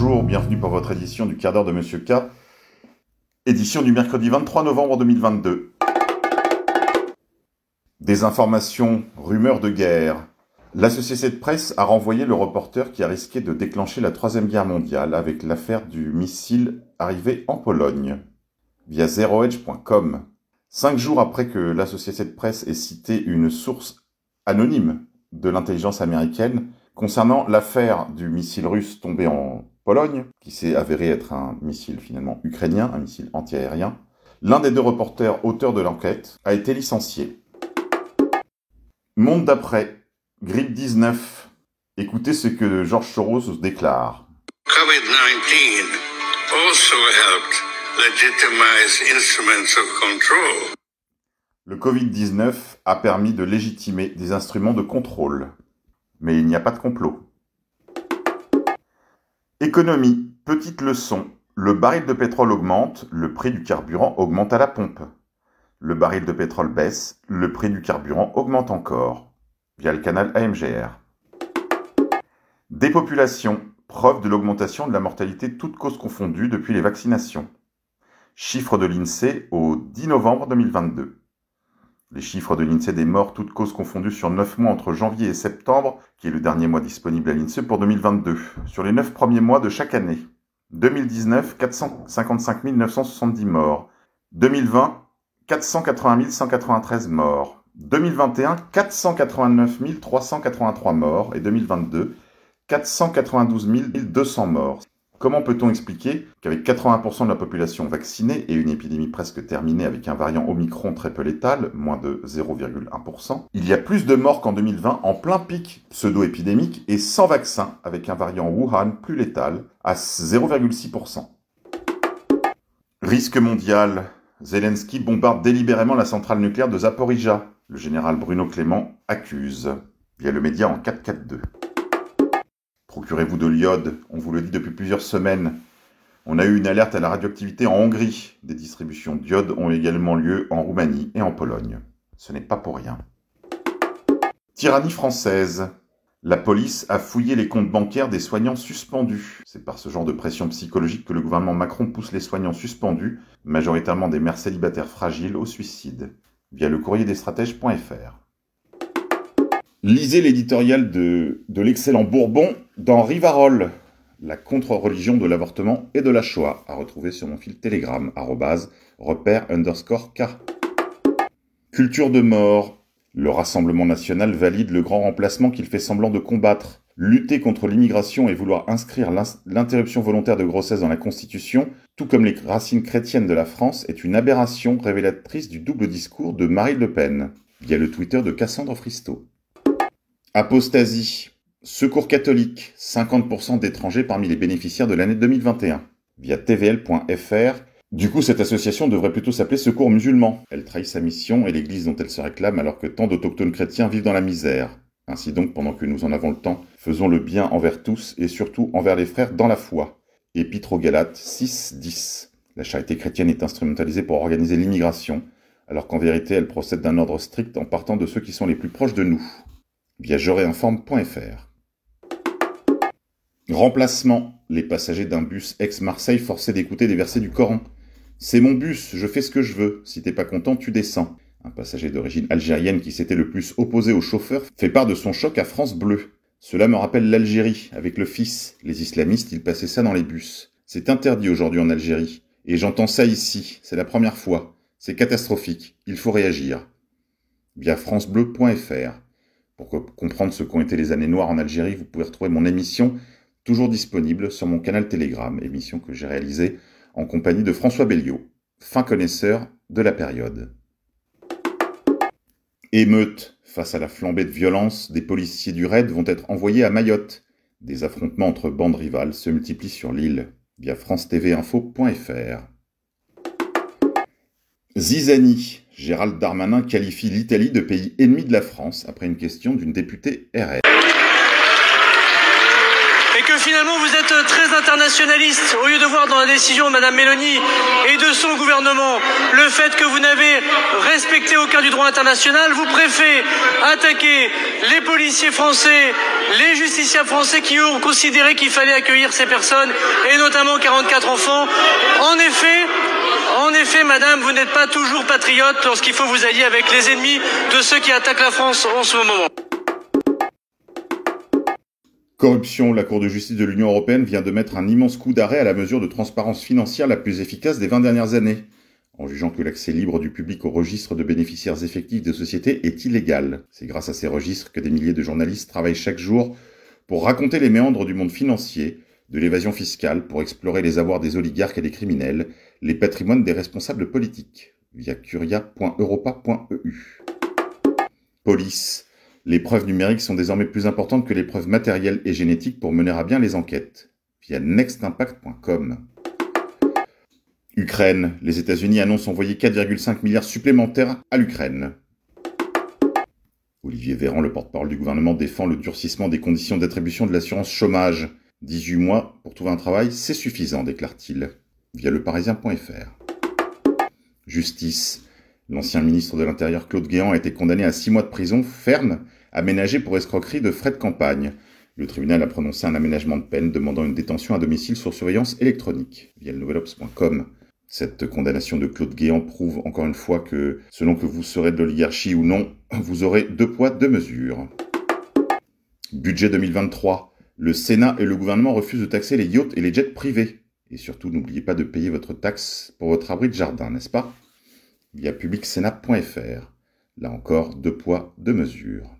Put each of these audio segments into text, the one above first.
bonjour, bienvenue pour votre édition du quart d'heure de Monsieur K, édition du mercredi 23 novembre 2022. Des informations, rumeurs de guerre. La société de presse a renvoyé le reporter qui a risqué de déclencher la Troisième Guerre mondiale avec l'affaire du missile arrivé en Pologne, via zeroedge.com. Cinq jours après que la société de presse ait cité une source anonyme de l'intelligence américaine, Concernant l'affaire du missile russe tombé en Pologne, qui s'est avéré être un missile finalement ukrainien, un missile antiaérien, l'un des deux reporters auteurs de l'enquête a été licencié. Monde d'après, grippe 19. Écoutez ce que Georges Soros déclare. COVID-19 also helped legitimize instruments of control. Le Covid-19 a permis de légitimer des instruments de contrôle. Mais il n'y a pas de complot. Économie, petite leçon. Le baril de pétrole augmente, le prix du carburant augmente à la pompe. Le baril de pétrole baisse, le prix du carburant augmente encore. Via le canal AMGR. Dépopulation, preuve de l'augmentation de la mortalité toutes causes confondues depuis les vaccinations. Chiffre de l'INSEE au 10 novembre 2022. Les chiffres de l'INSEE des morts, toutes causes confondues sur 9 mois entre janvier et septembre, qui est le dernier mois disponible à l'INSEE pour 2022, sur les 9 premiers mois de chaque année. 2019, 455 970 morts. 2020, 480 193 morts. 2021, 489 383 morts. Et 2022, 492 200 morts. Comment peut-on expliquer qu'avec 80% de la population vaccinée et une épidémie presque terminée avec un variant Omicron très peu létal, moins de 0,1%, il y a plus de morts qu'en 2020 en plein pic pseudo-épidémique et sans vaccin avec un variant Wuhan plus létal à 0,6%. Risque mondial. Zelensky bombarde délibérément la centrale nucléaire de Zaporizhia. Le général Bruno Clément accuse, via le média en 442. Procurez-vous de l'iode, on vous le dit depuis plusieurs semaines. On a eu une alerte à la radioactivité en Hongrie. Des distributions d'iode ont également lieu en Roumanie et en Pologne. Ce n'est pas pour rien. Tyrannie française. La police a fouillé les comptes bancaires des soignants suspendus. C'est par ce genre de pression psychologique que le gouvernement Macron pousse les soignants suspendus, majoritairement des mères célibataires fragiles, au suicide, via le courrier des stratèges.fr. Lisez l'éditorial de, de l'excellent Bourbon dans Rivarol, la contre-religion de l'avortement et de la Shoah, à retrouver sur mon fil Telegram, repère underscore K. Culture de mort. Le Rassemblement national valide le grand remplacement qu'il fait semblant de combattre. Lutter contre l'immigration et vouloir inscrire l'interruption volontaire de grossesse dans la Constitution, tout comme les racines chrétiennes de la France, est une aberration révélatrice du double discours de Marine Le Pen, via le Twitter de Cassandre Fristo. Apostasie. Secours catholique. 50% d'étrangers parmi les bénéficiaires de l'année 2021. Via tvl.fr. Du coup, cette association devrait plutôt s'appeler Secours musulman. Elle trahit sa mission et l'église dont elle se réclame alors que tant d'autochtones chrétiens vivent dans la misère. Ainsi donc, pendant que nous en avons le temps, faisons le bien envers tous et surtout envers les frères dans la foi. Épître aux Galates 6, 10. La charité chrétienne est instrumentalisée pour organiser l'immigration, alors qu'en vérité elle procède d'un ordre strict en partant de ceux qui sont les plus proches de nous via joréinforme.fr. Remplacement. Les passagers d'un bus ex-Marseille forcés d'écouter des versets du Coran. C'est mon bus, je fais ce que je veux. Si t'es pas content, tu descends. Un passager d'origine algérienne qui s'était le plus opposé au chauffeur fait part de son choc à France Bleu. Cela me rappelle l'Algérie, avec le fils. Les islamistes, ils passaient ça dans les bus. C'est interdit aujourd'hui en Algérie. Et j'entends ça ici, c'est la première fois. C'est catastrophique, il faut réagir. Via francebleu.fr. Pour comprendre ce qu'ont été les années noires en Algérie, vous pouvez retrouver mon émission toujours disponible sur mon canal Telegram, émission que j'ai réalisée en compagnie de François Belliot, fin connaisseur de la période. Émeute. Face à la flambée de violence, des policiers du raid vont être envoyés à Mayotte. Des affrontements entre bandes rivales se multiplient sur l'île via france-tv-info.fr. Zizani, Gérald Darmanin qualifie l'Italie de pays ennemi de la France après une question d'une députée RR. Et que finalement vous êtes très internationaliste, au lieu de voir dans la décision de Mme Mélanie et de son gouvernement le fait que vous n'avez respecté aucun du droit international. Vous préférez attaquer les policiers français, les justiciables français qui ont considéré qu'il fallait accueillir ces personnes, et notamment 44 enfants. En effet, en effet, madame, vous n'êtes pas toujours patriote lorsqu'il faut vous allier avec les ennemis de ceux qui attaquent la France en ce moment. Corruption, la Cour de justice de l'Union européenne vient de mettre un immense coup d'arrêt à la mesure de transparence financière la plus efficace des 20 dernières années, en jugeant que l'accès libre du public au registre de bénéficiaires effectifs des sociétés est illégal. C'est grâce à ces registres que des milliers de journalistes travaillent chaque jour pour raconter les méandres du monde financier, de l'évasion fiscale, pour explorer les avoirs des oligarques et des criminels, les patrimoines des responsables politiques, via curia.europa.eu. Police. Les preuves numériques sont désormais plus importantes que les preuves matérielles et génétiques pour mener à bien les enquêtes, via nextimpact.com. Ukraine. Les États-Unis annoncent envoyer 4,5 milliards supplémentaires à l'Ukraine. Olivier Véran, le porte-parole du gouvernement, défend le durcissement des conditions d'attribution de l'assurance chômage. 18 mois pour trouver un travail, c'est suffisant, déclare-t-il, via leparisien.fr. Justice. L'ancien ministre de l'Intérieur Claude Guéant a été condamné à 6 mois de prison ferme, aménagé pour escroquerie de frais de campagne. Le tribunal a prononcé un aménagement de peine demandant une détention à domicile sur surveillance électronique, via le nouvelops.com. Cette condamnation de Claude Guéant prouve encore une fois que, selon que vous serez de l'oligarchie ou non, vous aurez deux poids, deux mesures. Budget 2023. Le Sénat et le gouvernement refusent de taxer les yachts et les jets privés. Et surtout, n'oubliez pas de payer votre taxe pour votre abri de jardin, n'est-ce pas? Via publicsénat.fr. Là encore, deux poids, deux mesures.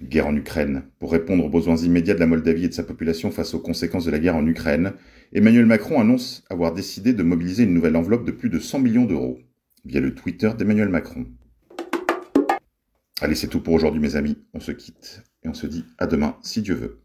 Guerre en Ukraine. Pour répondre aux besoins immédiats de la Moldavie et de sa population face aux conséquences de la guerre en Ukraine, Emmanuel Macron annonce avoir décidé de mobiliser une nouvelle enveloppe de plus de 100 millions d'euros, via le Twitter d'Emmanuel Macron. Allez, c'est tout pour aujourd'hui mes amis, on se quitte et on se dit à demain si Dieu veut.